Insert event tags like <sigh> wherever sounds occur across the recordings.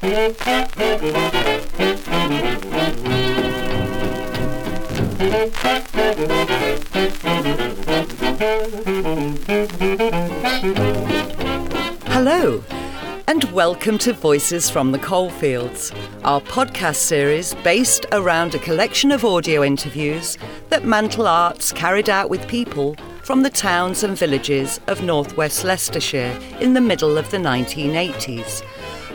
Hello, and welcome to Voices from the Coalfields, our podcast series based around a collection of audio interviews that Mantle Arts carried out with people from the towns and villages of northwest Leicestershire in the middle of the 1980s,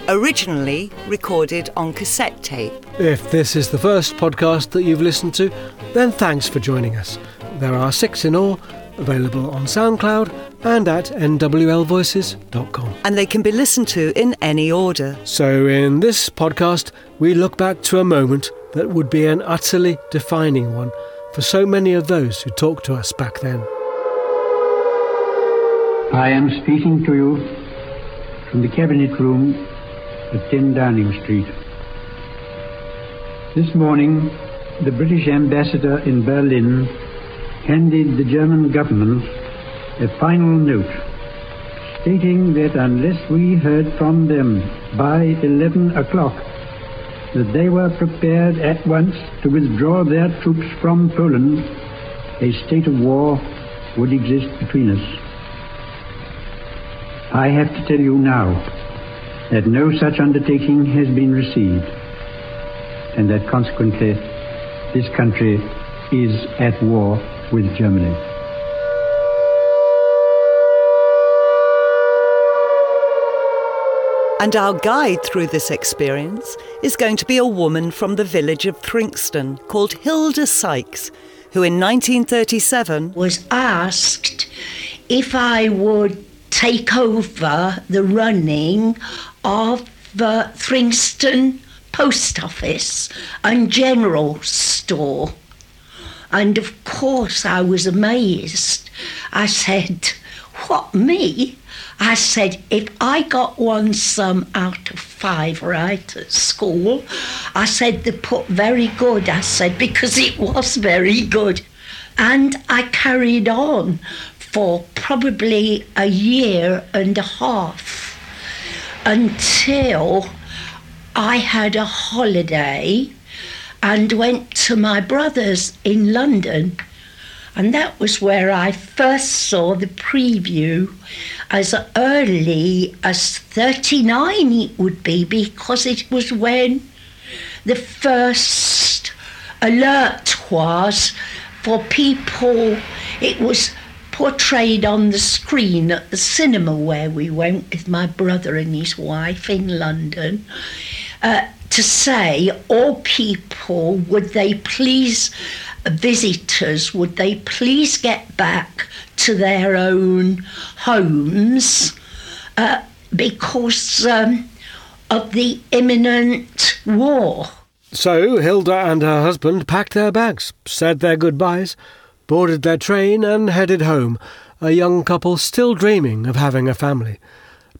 originally recorded on cassette tape. If this is the first podcast that you've listened to, then thanks for joining us. There are six in all, available on SoundCloud and at nwlvoices.com. And they can be listened to in any order. So, in this podcast, we look back to a moment that would be an utterly defining one for so many of those who talked to us back then. I am speaking to you from the Cabinet Room at 10 Downing Street. This morning, the British ambassador in Berlin handed the German government a final note stating that unless we heard from them by 11 o'clock, that they were prepared at once to withdraw their troops from Poland, a state of war would exist between us. I have to tell you now that no such undertaking has been received, and that consequently this country is at war with Germany. And our guide through this experience is going to be a woman from the village of Thringstone called Hilda Sykes, who in 1937 was asked if I would take over the running of the Thringstone Post Office and General Store. And of course, I was amazed. I said, What, me? I said, if I got one sum out of five right at school, I said, they put very good. I said, because it was very good. And I carried on for probably a year and a half until I had a holiday and went to my brother's in London. And that was where I first saw the preview as early as 39 it would be because it was when the first alert was for people it was portrayed on the screen at the cinema where we went with my brother and his wife in London uh, to say all people would they please visitors would they please get back to their own homes uh, because um, of the imminent war. So Hilda and her husband packed their bags, said their goodbyes, boarded their train, and headed home, a young couple still dreaming of having a family.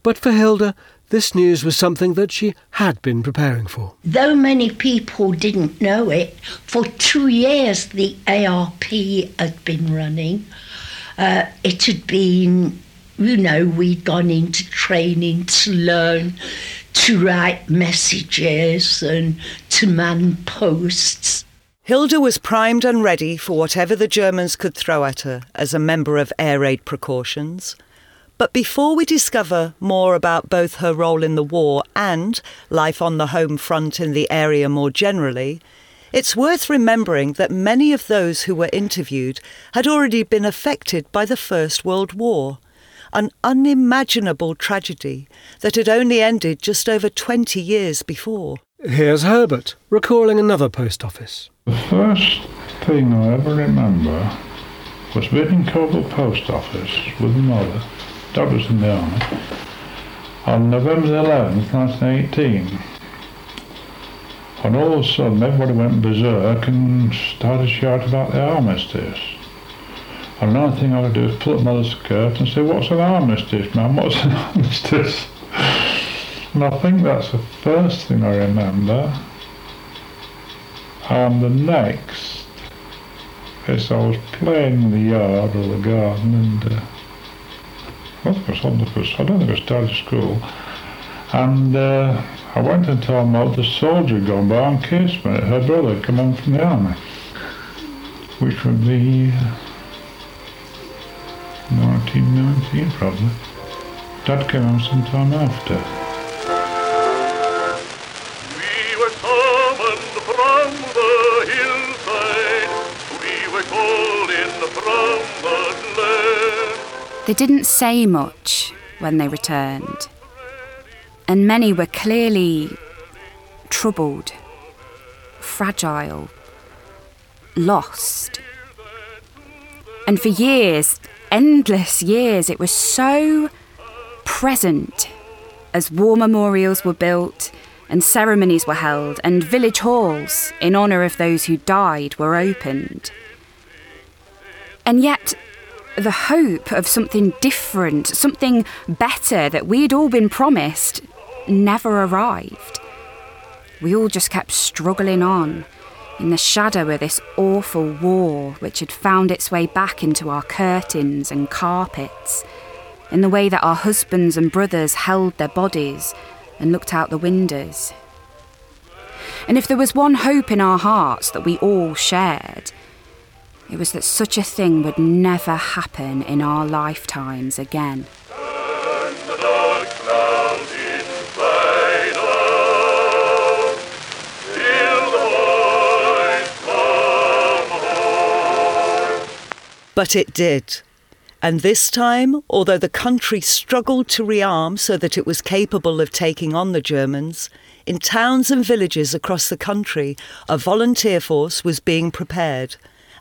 But for Hilda, this news was something that she had been preparing for. Though many people didn't know it, for two years the ARP had been running. Uh, it had been, you know, we'd gone into training to learn to write messages and to man posts. Hilda was primed and ready for whatever the Germans could throw at her as a member of air raid precautions. But before we discover more about both her role in the war and life on the home front in the area more generally, it's worth remembering that many of those who were interviewed had already been affected by the First World War, an unimaginable tragedy that had only ended just over 20 years before. Here's Herbert recalling another post office. The first thing I ever remember was visiting Coble Post Office with mother, Dad was in the army, on November 11th, 1918. And all of a sudden everybody went berserk and started shouting about the armistice. And the only thing I would do is pull up mother's skirt and say, what's an armistice, ma'am, what's an <laughs> armistice? And I think that's the first thing I remember. And the next is I was playing in the yard or the garden and uh, I think it was on the first, I don't think it was started school. And uh, I went and told Maud the soldier had gone by and kissed me. Her brother had come home from the army, which would be 1919 probably. Dad came home sometime after. They didn't say much when they returned, and many were clearly troubled, fragile, lost. And for years, endless years, it was so present as war memorials were built and ceremonies were held and village halls in honour of those who died were opened. And yet, the hope of something different, something better that we'd all been promised, never arrived. We all just kept struggling on in the shadow of this awful war which had found its way back into our curtains and carpets, in the way that our husbands and brothers held their bodies and looked out the windows. And if there was one hope in our hearts that we all shared, it was that such a thing would never happen in our lifetimes again. But it did. And this time, although the country struggled to rearm so that it was capable of taking on the Germans, in towns and villages across the country, a volunteer force was being prepared.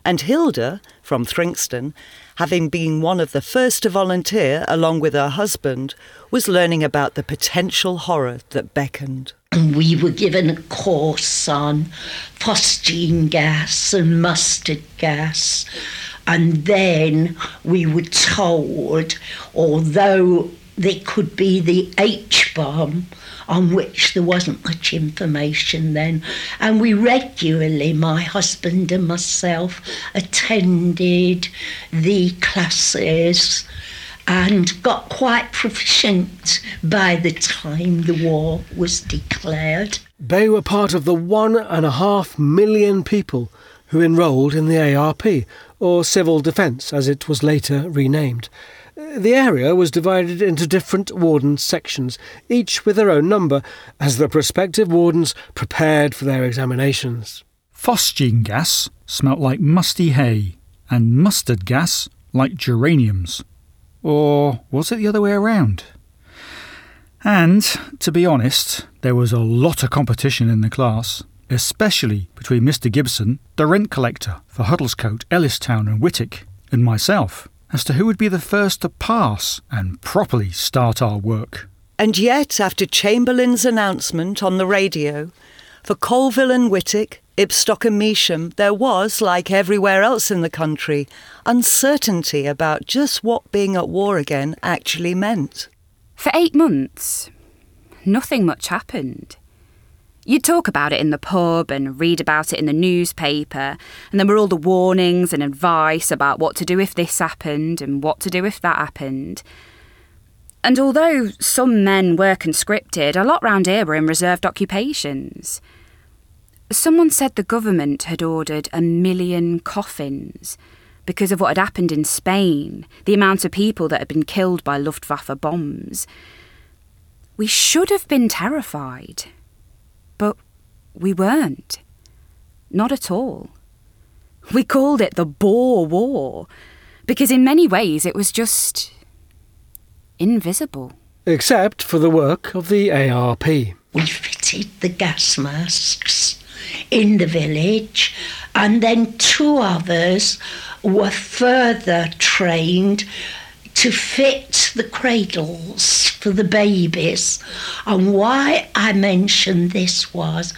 And Hilda, from Thringstone, having been one of the first to volunteer along with her husband, was learning about the potential horror that beckoned. And <clears throat> we were given a course on phosgene gas and mustard gas. And then we were told, although there could be the H bomb, on which there wasn't much information then, and we regularly, my husband and myself, attended the classes and got quite proficient by the time the war was declared. They were part of the one and a half million people who enrolled in the ARP, or Civil Defence as it was later renamed. The area was divided into different warden sections, each with their own number, as the prospective wardens prepared for their examinations. Phosgene gas smelt like musty hay, and mustard gas like geraniums. Or was it the other way around? And, to be honest, there was a lot of competition in the class, especially between Mr. Gibson, the rent collector for Hugglescote, Ellistown, and Whitwick, and myself, as to who would be the first to pass and properly start our work. And yet, after Chamberlain's announcement on the radio, for Coalville and Whitwick, Ibstock and Measham, there was, like everywhere else in the country, uncertainty about just what being at war again actually meant. For eight months, nothing much happened. You'd talk about it in the pub and read about it in the newspaper, and there were all the warnings and advice about what to do if this happened and what to do if that happened. And although some men were conscripted, a lot round here were in reserved occupations. Someone said the government had ordered a million coffins because of what had happened in Spain, the amount of people that had been killed by Luftwaffe bombs. We should have been terrified, but we weren't. Not at all. We called it the Bore War because, in many ways, it was just invisible. Except for the work of the ARP. We fitted the gas masks in the village, and then two others were further trained to fit the cradles for the babies. And why I mention this was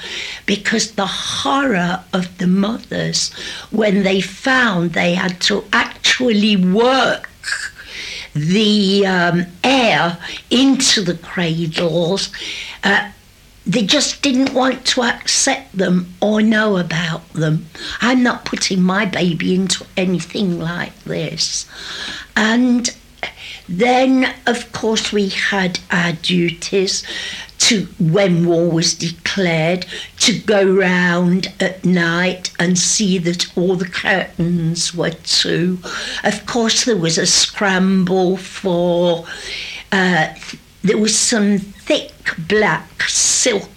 because the horror of the mothers when they found they had to actually work the um, air into the cradles. Uh, they just didn't want to accept them or know about them. I'm not putting my baby into anything like this. And Then, of course, we had our duties to, when war was declared, to go round at night and see that all the curtains were to. Of course, there was a scramble for. Uh, there was some thick black silky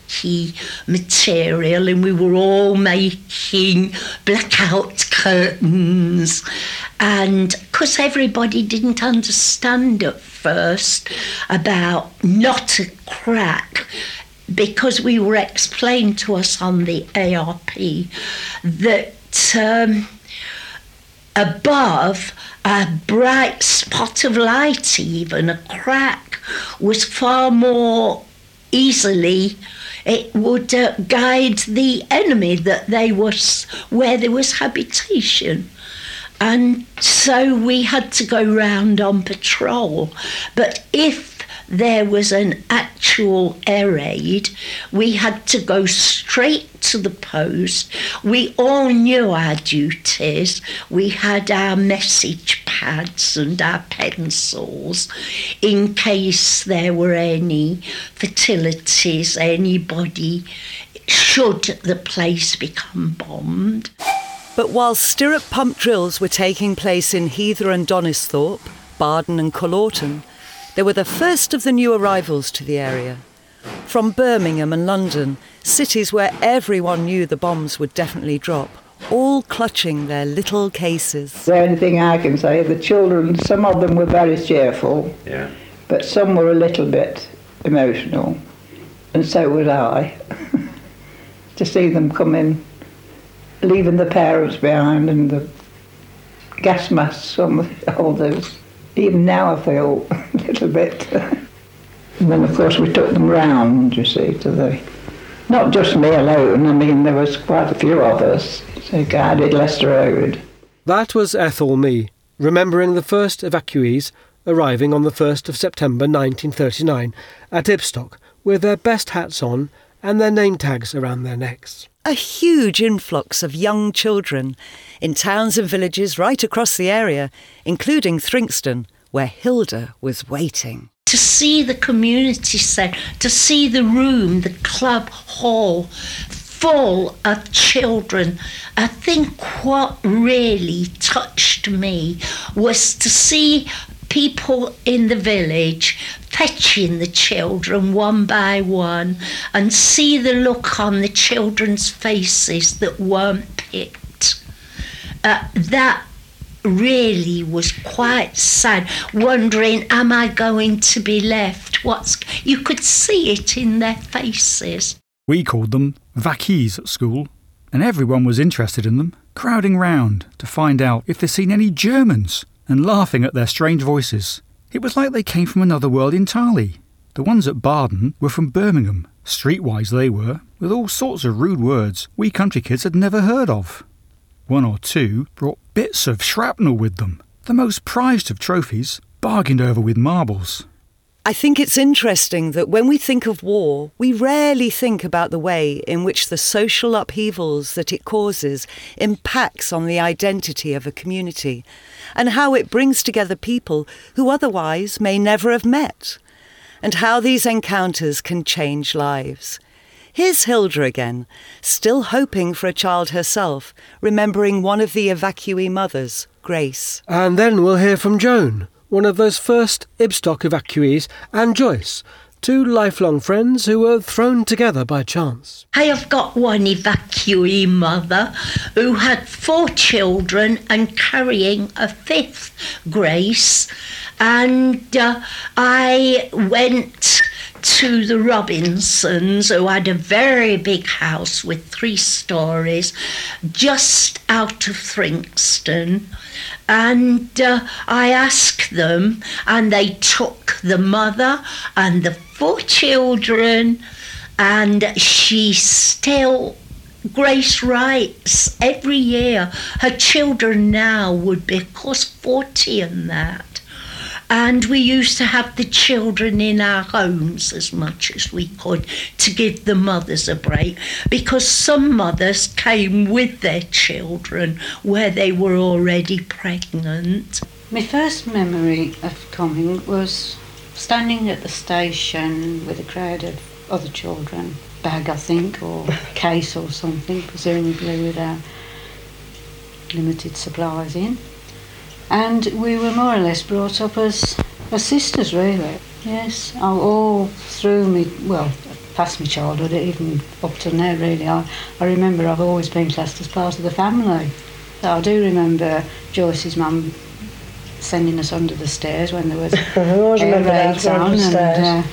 material, and we were all making blackout curtains. And because everybody didn't understand at first about not a crack, because we were explained to us on the ARP that um, above a bright spot of light, even a crack, was far more easily it would uh, guide the enemy that they was where there was habitation. And so we had to go round on patrol. But if there was an actual air raid we had to go straight to the post. We all knew our duties. We had our message pads and our pencils in case there were any fatalities anybody should the place become bombed But while stirrup pump drills were taking place in Heather and Donisthorpe, Bardon and Coleorton, they were the first of the new arrivals to the area. From Birmingham and London, cities where everyone knew the bombs would definitely drop, all clutching their little cases. The only thing I can say, the children, some of them were very cheerful, Yeah. but some were a little bit emotional, and so was I. <laughs> to see them come in, leaving the parents behind and the gas masks on all those. <laughs> Even now I feel <laughs> a little bit. and then of course we took them round, you see, to the, not just me alone, I mean there was quite a few of us, so guarded Leicester Road. That was Ethel Me, remembering the first evacuees arriving on the 1st of September 1939 at Ibstock with their best hats on and their name tags around their necks. A huge influx of young children in towns and villages right across the area, including Thringstone, where Hilda was waiting. to see the community centre, to see the room, the club hall full of children. I think what really touched me was to see people in the village fetching the children one by one and see the look on the children's faces that weren't picked. Uh, that really was quite sad, wondering, am I going to be left? What's you could see it in their faces. We called them vackies at school, and everyone was interested in them, crowding round to find out if they'd seen any Germans and laughing at their strange voices. It was like they came from another world entirely. The ones at Bardon were from Birmingham, streetwise they were, with all sorts of rude words we country kids had never heard of. One or two brought bits of shrapnel with them, the most prized of trophies, bargained over with marbles. I think it's interesting that when we think of war, we rarely think about the way in which the social upheavals that it causes impacts on the identity of a community and how it brings together people who otherwise may never have met and how these encounters can change lives. Here's Hilda again, still hoping for a child herself, remembering one of the evacuee mothers, Grace. And then we'll hear from Joan, one of those first Ibstock evacuees, and Joyce, two lifelong friends who were thrown together by chance. I have got one evacuee mother who had four children and carrying a fifth, Grace. And uh, I went to the Robinsons, who had a very big house with three stories just out of Thringstone. And uh, I asked them, and they took the mother and the four children, and she still Grace writes every year. Her children now would be, of course, 40 and that. And we used to have the children in our homes as much as we could to give the mothers a break because some mothers came with their children where they were already pregnant. My first memory of coming was standing at the station with a crowd of other children, bag I think, or <laughs> case or something, presumably with our limited supplies in. And we were more or less brought up as, as sisters, really. Yes, all- through me, well, past my childhood, even up to now, really. I, I remember I've always been classed as part of the family. So I do remember Joyce's mum sending us under the stairs when there was <laughs> I air raids on the and, uh,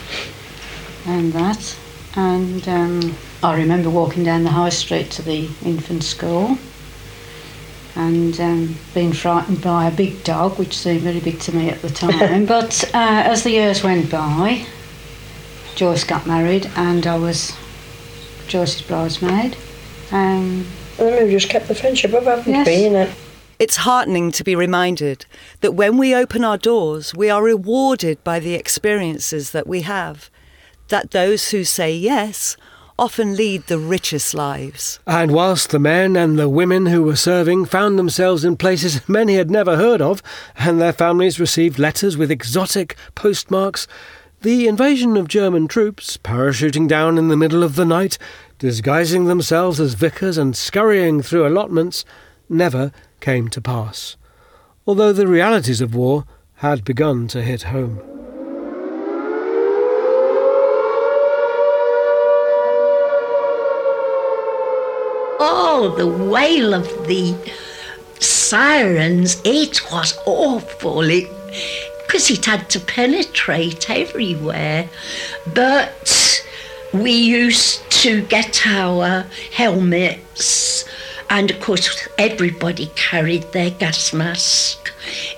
and that. And um, I remember walking down the high street to the infant school and um, being frightened by a big dog, which seemed very big to me at the time. <laughs> but uh, as the years went by, Joyce got married and I was Joyce's bridesmaid. Um, And then we've just kept the friendship up, haven't Yes. we? innit? It's heartening to be reminded that when we open our doors, we are rewarded by the experiences that we have, that those who say yes often lead the richest lives. And whilst the men and the women who were serving found themselves in places many had never heard of, and their families received letters with exotic postmarks, the invasion of German troops, parachuting down in the middle of the night, disguising themselves as vicars and scurrying through allotments, never came to pass. Although the realities of war had begun to hit home. Oh, the wail of the sirens, it was awful. It because it had to penetrate everywhere. But we used to get our helmets, and of course, everybody carried their gas mask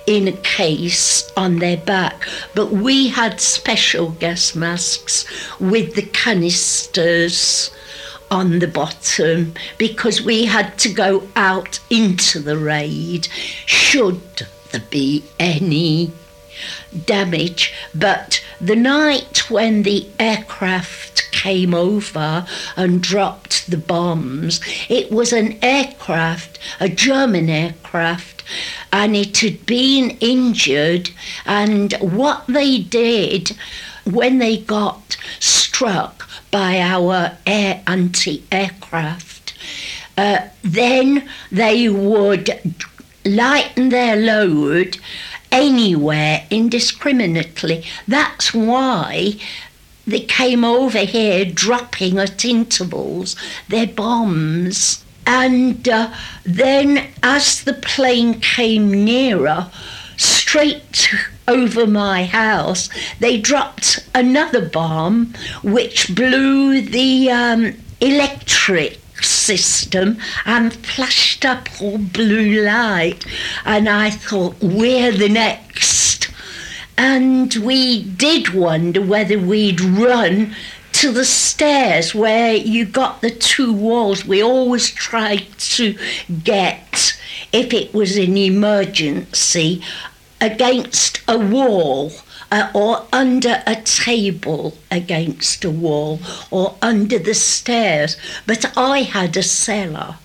in a case on their back. But we had special gas masks with the canisters on the bottom because we had to go out into the raid should there be any damage. But the night when the aircraft came over and dropped the bombs, it was an aircraft, a German aircraft, and it had been injured. And what they did when they got struck by our air anti-aircraft, uh, then they would lighten their load anywhere indiscriminately. That's why they came over here dropping at intervals their bombs. And uh, then, as the plane came nearer, straight over my house, they dropped another bomb which blew the um, electric system and flashed up all blue light. And I thought, we're the next. And we did wonder whether we'd run to the stairs where you got the two walls. We always tried to get, if it was an emergency, against a wall. Uh, or under a table against a wall, or under the stairs. But I had a cellar,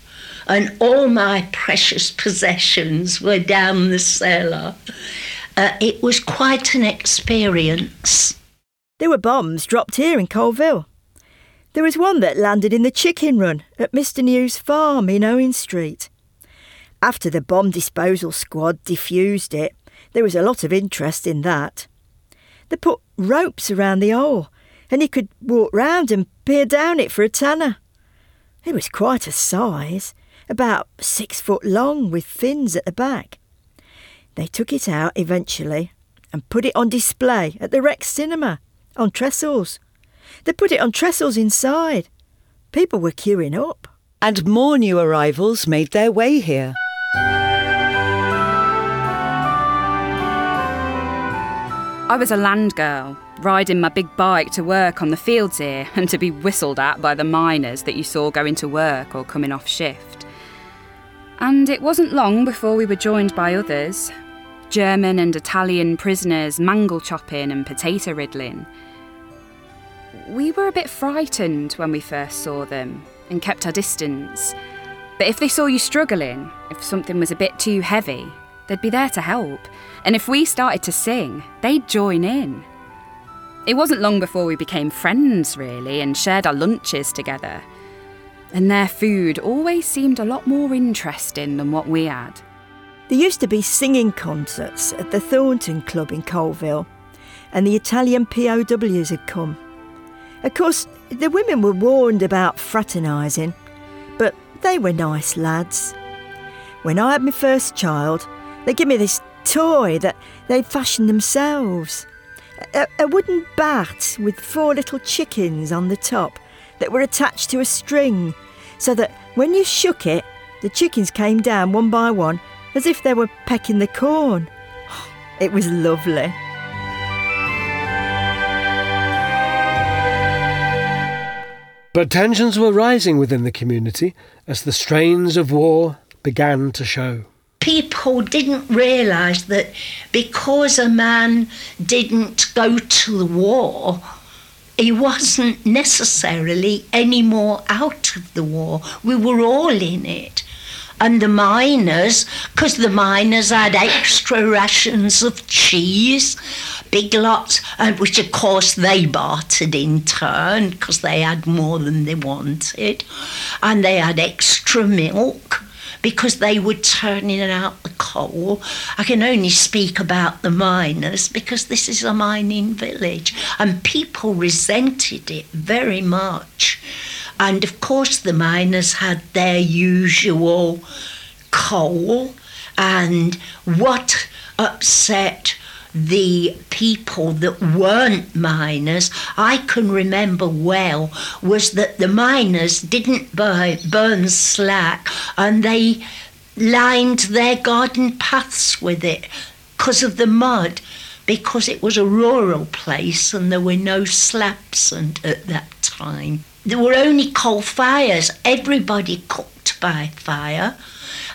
and all my precious possessions were down the cellar. Uh, it was quite an experience. There were bombs dropped here in Coalville. There was one that landed in the chicken run at Mr. New's farm in Owen Street. After the bomb disposal squad defused it, there was a lot of interest in that. They put ropes around the hole, and you could walk round and peer down it for a tanner. It was quite a size, about six foot long with fins at the back. They took it out eventually and put it on display at the Rex Cinema on trestles. They put it on trestles inside. People were queuing up. And more new arrivals made their way here. I was a land girl, riding my big bike to work on the fields here <laughs> and to be whistled at by the miners that you saw going to work or coming off shift. And it wasn't long before we were joined by others German and Italian prisoners mangle chopping and potato riddling. We were a bit frightened when we first saw them and kept our distance. But if they saw you struggling, if something was a bit too heavy, They'd be there to help. And if we started to sing, they'd join in. It wasn't long before we became friends, really, and shared our lunches together. And their food always seemed a lot more interesting than what we had. There used to be singing concerts at the Thornton Club in Coalville, and the Italian POWs had come. Of course, the women were warned about fraternising, but they were nice lads. When I had my first child, they give me this toy that they'd fashioned themselves. A, a wooden bat with four little chickens on the top that were attached to a string, so that when you shook it, the chickens came down one by one as if they were pecking the corn. It was lovely. But tensions were rising within the community as the strains of war began to show. People didn't realise that because a man didn't go to the war, he wasn't necessarily any more out of the war. We were all in it. And the miners, because the miners had extra rations of cheese, big lots, and which of course they bartered in turn because they had more than they wanted. And they had extra milk because they were turning out the coal. I can only speak about the miners because this is a mining village and people resented it very much. And of course, the miners had their usual coal, and what upset the people that weren't miners, I can remember well, was that the miners didn't buy, burn slack and they lined their garden paths with it because of the mud, because it was a rural place and there were no slabs and, at that time. There were only coal fires, everybody cooked by fire.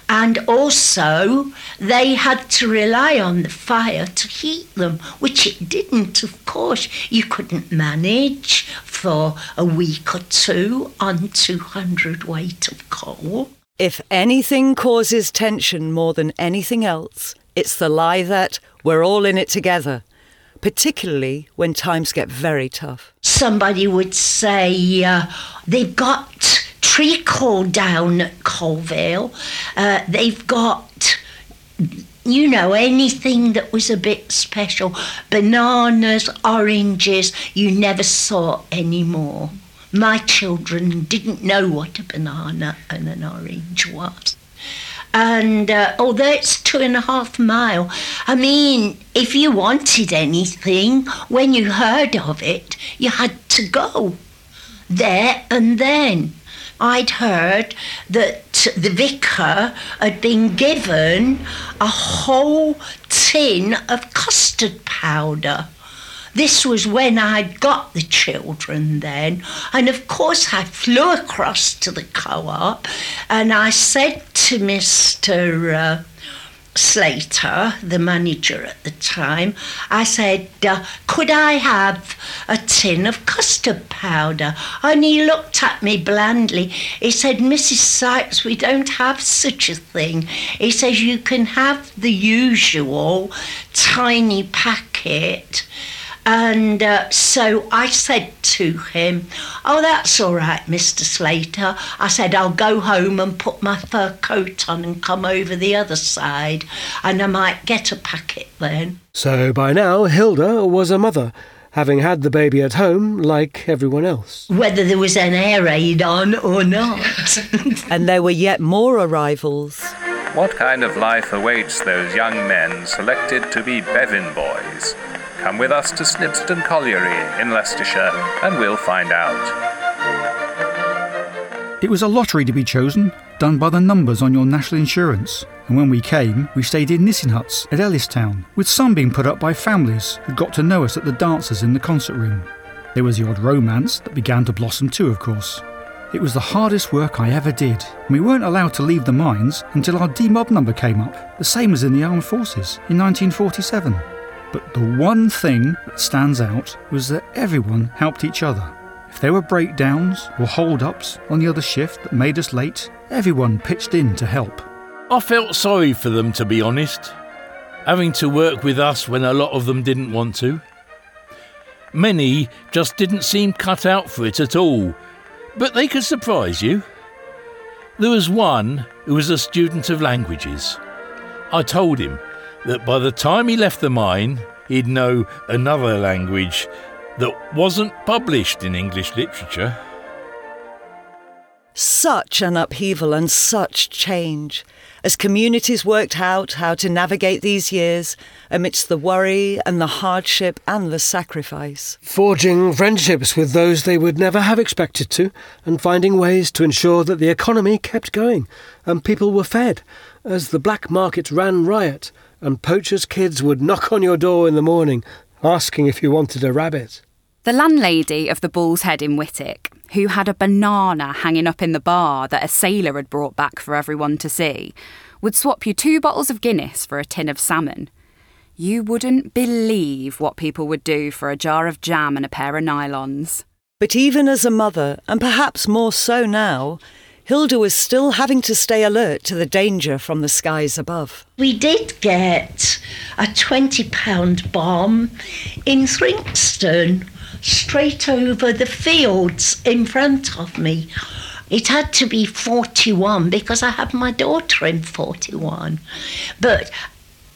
And also, they had to rely on the fire to heat them, which it didn't, of course. You couldn't manage for a week or two on 200 weight of coal. If anything causes tension more than anything else, it's the lie that we're all in it together, particularly when times get very tough. Somebody would say, uh, they've got treacle down at Coalville. Uh, they've got, you know, anything that was a bit special. Bananas, oranges, you never saw anymore. My children didn't know what a banana and an orange was. And uh, although it's two and a half mile, I mean, if you wanted anything, when you heard of it, you had to go there and then. I'd heard that the vicar had been given a whole tin of custard powder. This was when I'd got the children then, and of course I flew across to the co op and I said to Mr. Uh, Slater, the manager at the time, I said, uh, Could I have a tin of custard powder? And he looked at me blandly. He said, Mrs. Sykes, we don't have such a thing. He says, You can have the usual tiny packet. And uh, so I said to him, Oh, that's all right, Mr. Slater. I said, I'll go home and put my fur coat on and come over the other side, and I might get a packet then. So by now, Hilda was a mother, having had the baby at home like everyone else. Whether there was an air raid on or not. <laughs> and there were yet more arrivals. What kind of life awaits those young men selected to be Bevin boys? Come with us to Snibston Colliery in Leicestershire and we'll find out. It was a lottery to be chosen, done by the numbers on your national insurance. And when we came, we stayed in Nissen huts at Ellistown, with some being put up by families who got to know us at the dances in the concert room. There was the odd romance that began to blossom too, of course. It was the hardest work I ever did, and we weren't allowed to leave the mines until our demob number came up, the same as in the armed forces in 1947. But the one thing that stands out was that everyone helped each other. If there were breakdowns or hold ups on the other shift that made us late, everyone pitched in to help. I felt sorry for them, to be honest, having to work with us when a lot of them didn't want to. Many just didn't seem cut out for it at all, but they could surprise you. There was one who was a student of languages. I told him that by the time he left the mine, he'd know another language that wasn't published in English literature. Such an upheaval and such change as communities worked out how to navigate these years amidst the worry and the hardship and the sacrifice. Forging friendships with those they would never have expected to, and finding ways to ensure that the economy kept going and people were fed, as the black market ran riot and poachers' kids would knock on your door in the morning asking if you wanted a rabbit. The landlady of the Bull's Head in Whitwick, who had a banana hanging up in the bar that a sailor had brought back for everyone to see, would swap you two bottles of Guinness for a tin of salmon. You wouldn't believe what people would do for a jar of jam and a pair of nylons. But even as a mother, and perhaps more so now, Hilda was still having to stay alert to the danger from the skies above. We did get a £20 bomb in Thringstone, straight over the fields in front of me. It had to be 41 because I had my daughter in 41. But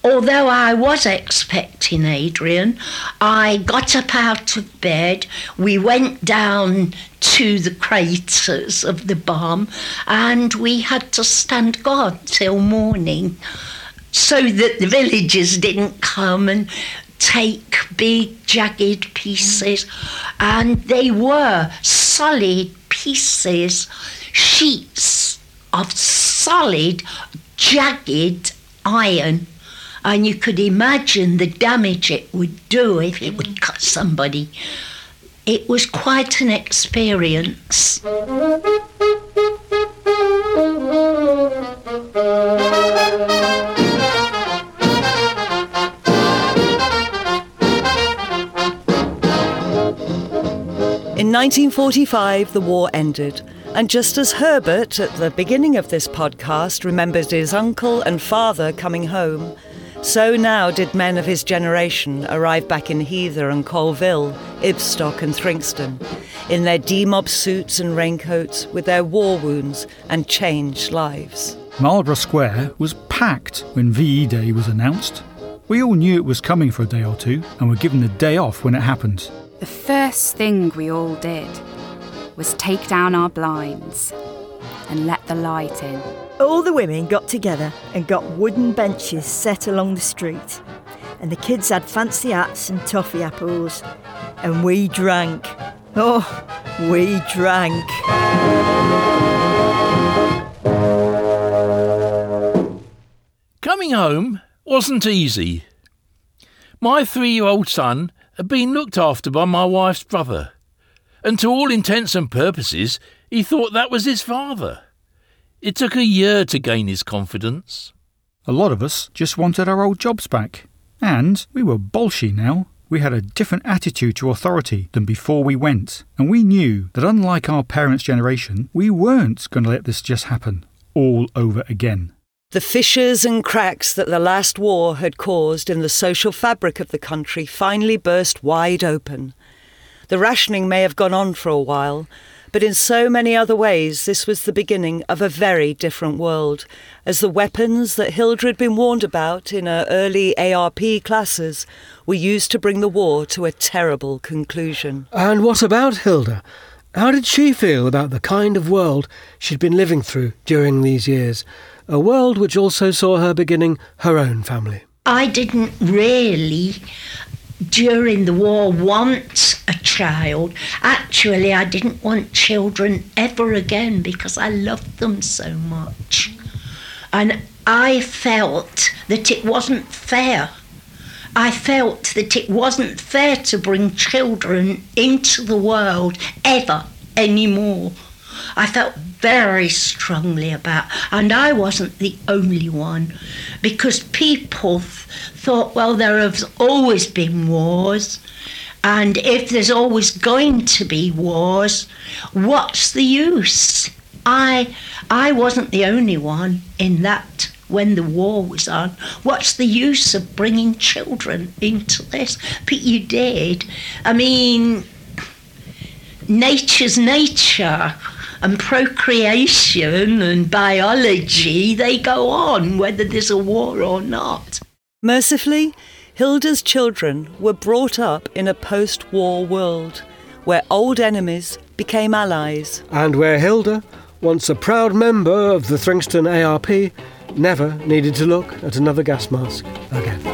although I was expecting Adrian, I got up out of bed. We went down to the craters of the bomb and we had to stand guard till morning so that the villagers didn't come and take big jagged pieces and they were solid pieces sheets of solid jagged iron and you could imagine the damage it would do if it would cut somebody. It was quite an experience. In 1945, the war ended, and just as Herbert, at the beginning of this podcast, remembered his uncle and father coming home, so now did men of his generation arrive back in Heather and Coalville, Ibstock and Thringstone, in their demob suits and raincoats, with their war wounds and changed lives. Marlborough Square was packed when VE Day was announced. We all knew it was coming for a day or two and were given the day off when it happened. The first thing we all did was take down our blinds and let the light in. All the women got together and got wooden benches set along the street. And the kids had fancy hats and toffee apples. And we drank. Oh, we drank. Coming home wasn't easy. My three year old son had been looked after by my wife's brother, and to all intents and purposes, he thought that was his father. It took a year to gain his confidence. A lot of us just wanted our old jobs back. And we were bolshy now. We had a different attitude to authority than before we went. And we knew that unlike our parents' generation, we weren't going to let this just happen all over again. The fissures and cracks that the last war had caused in the social fabric of the country finally burst wide open. The rationing may have gone on for a while, but in so many other ways this was the beginning of a very different world, as the weapons that Hilda had been warned about in her early ARP classes were used to bring the war to a terrible conclusion. And what about Hilda? How did she feel about the kind of world she'd been living through during these years? A world which also saw her beginning her own family. I didn't really, during the war, want a child. Actually, I didn't want children ever again because I loved them so much. And I felt that it wasn't fair. I felt that it wasn't fair to bring children into the world ever anymore. I felt very strongly about, and I wasn't the only one, because people th- thought, well, there have always been wars, and if there's always going to be wars, what's the use? I, I wasn't the only one in that when the war was on. What's the use of bringing children into this? But you did. I mean, nature's nature and procreation and biology, they go on whether there's a war or not. Mercifully, Hilda's children were brought up in a post war world where old enemies became allies. And where Hilda, once a proud member of the Thringstone ARP, never needed to look at another gas mask again.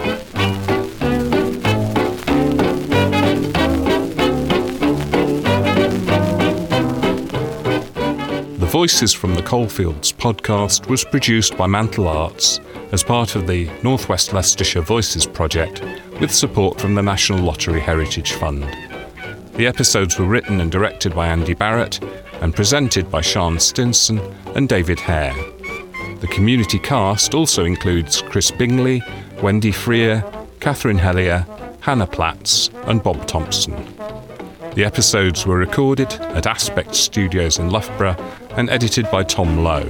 Voices from the Coalfields podcast was produced by Mantle Arts as part of the Northwest Leicestershire Voices project with support from the National Lottery Heritage Fund. The episodes were written and directed by Andy Barrett and presented by Sean Stinson and David Hare. The community cast also includes Chris Bingley, Wendy Freer, Catherine Hellier, Hannah Platts, and Bob Thompson. The episodes were recorded at Aspect Studios in Loughborough and edited by Tom Lowe.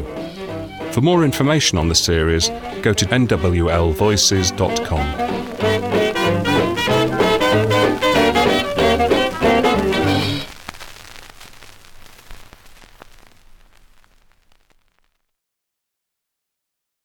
For more information on the series, go to nwlvoices.com.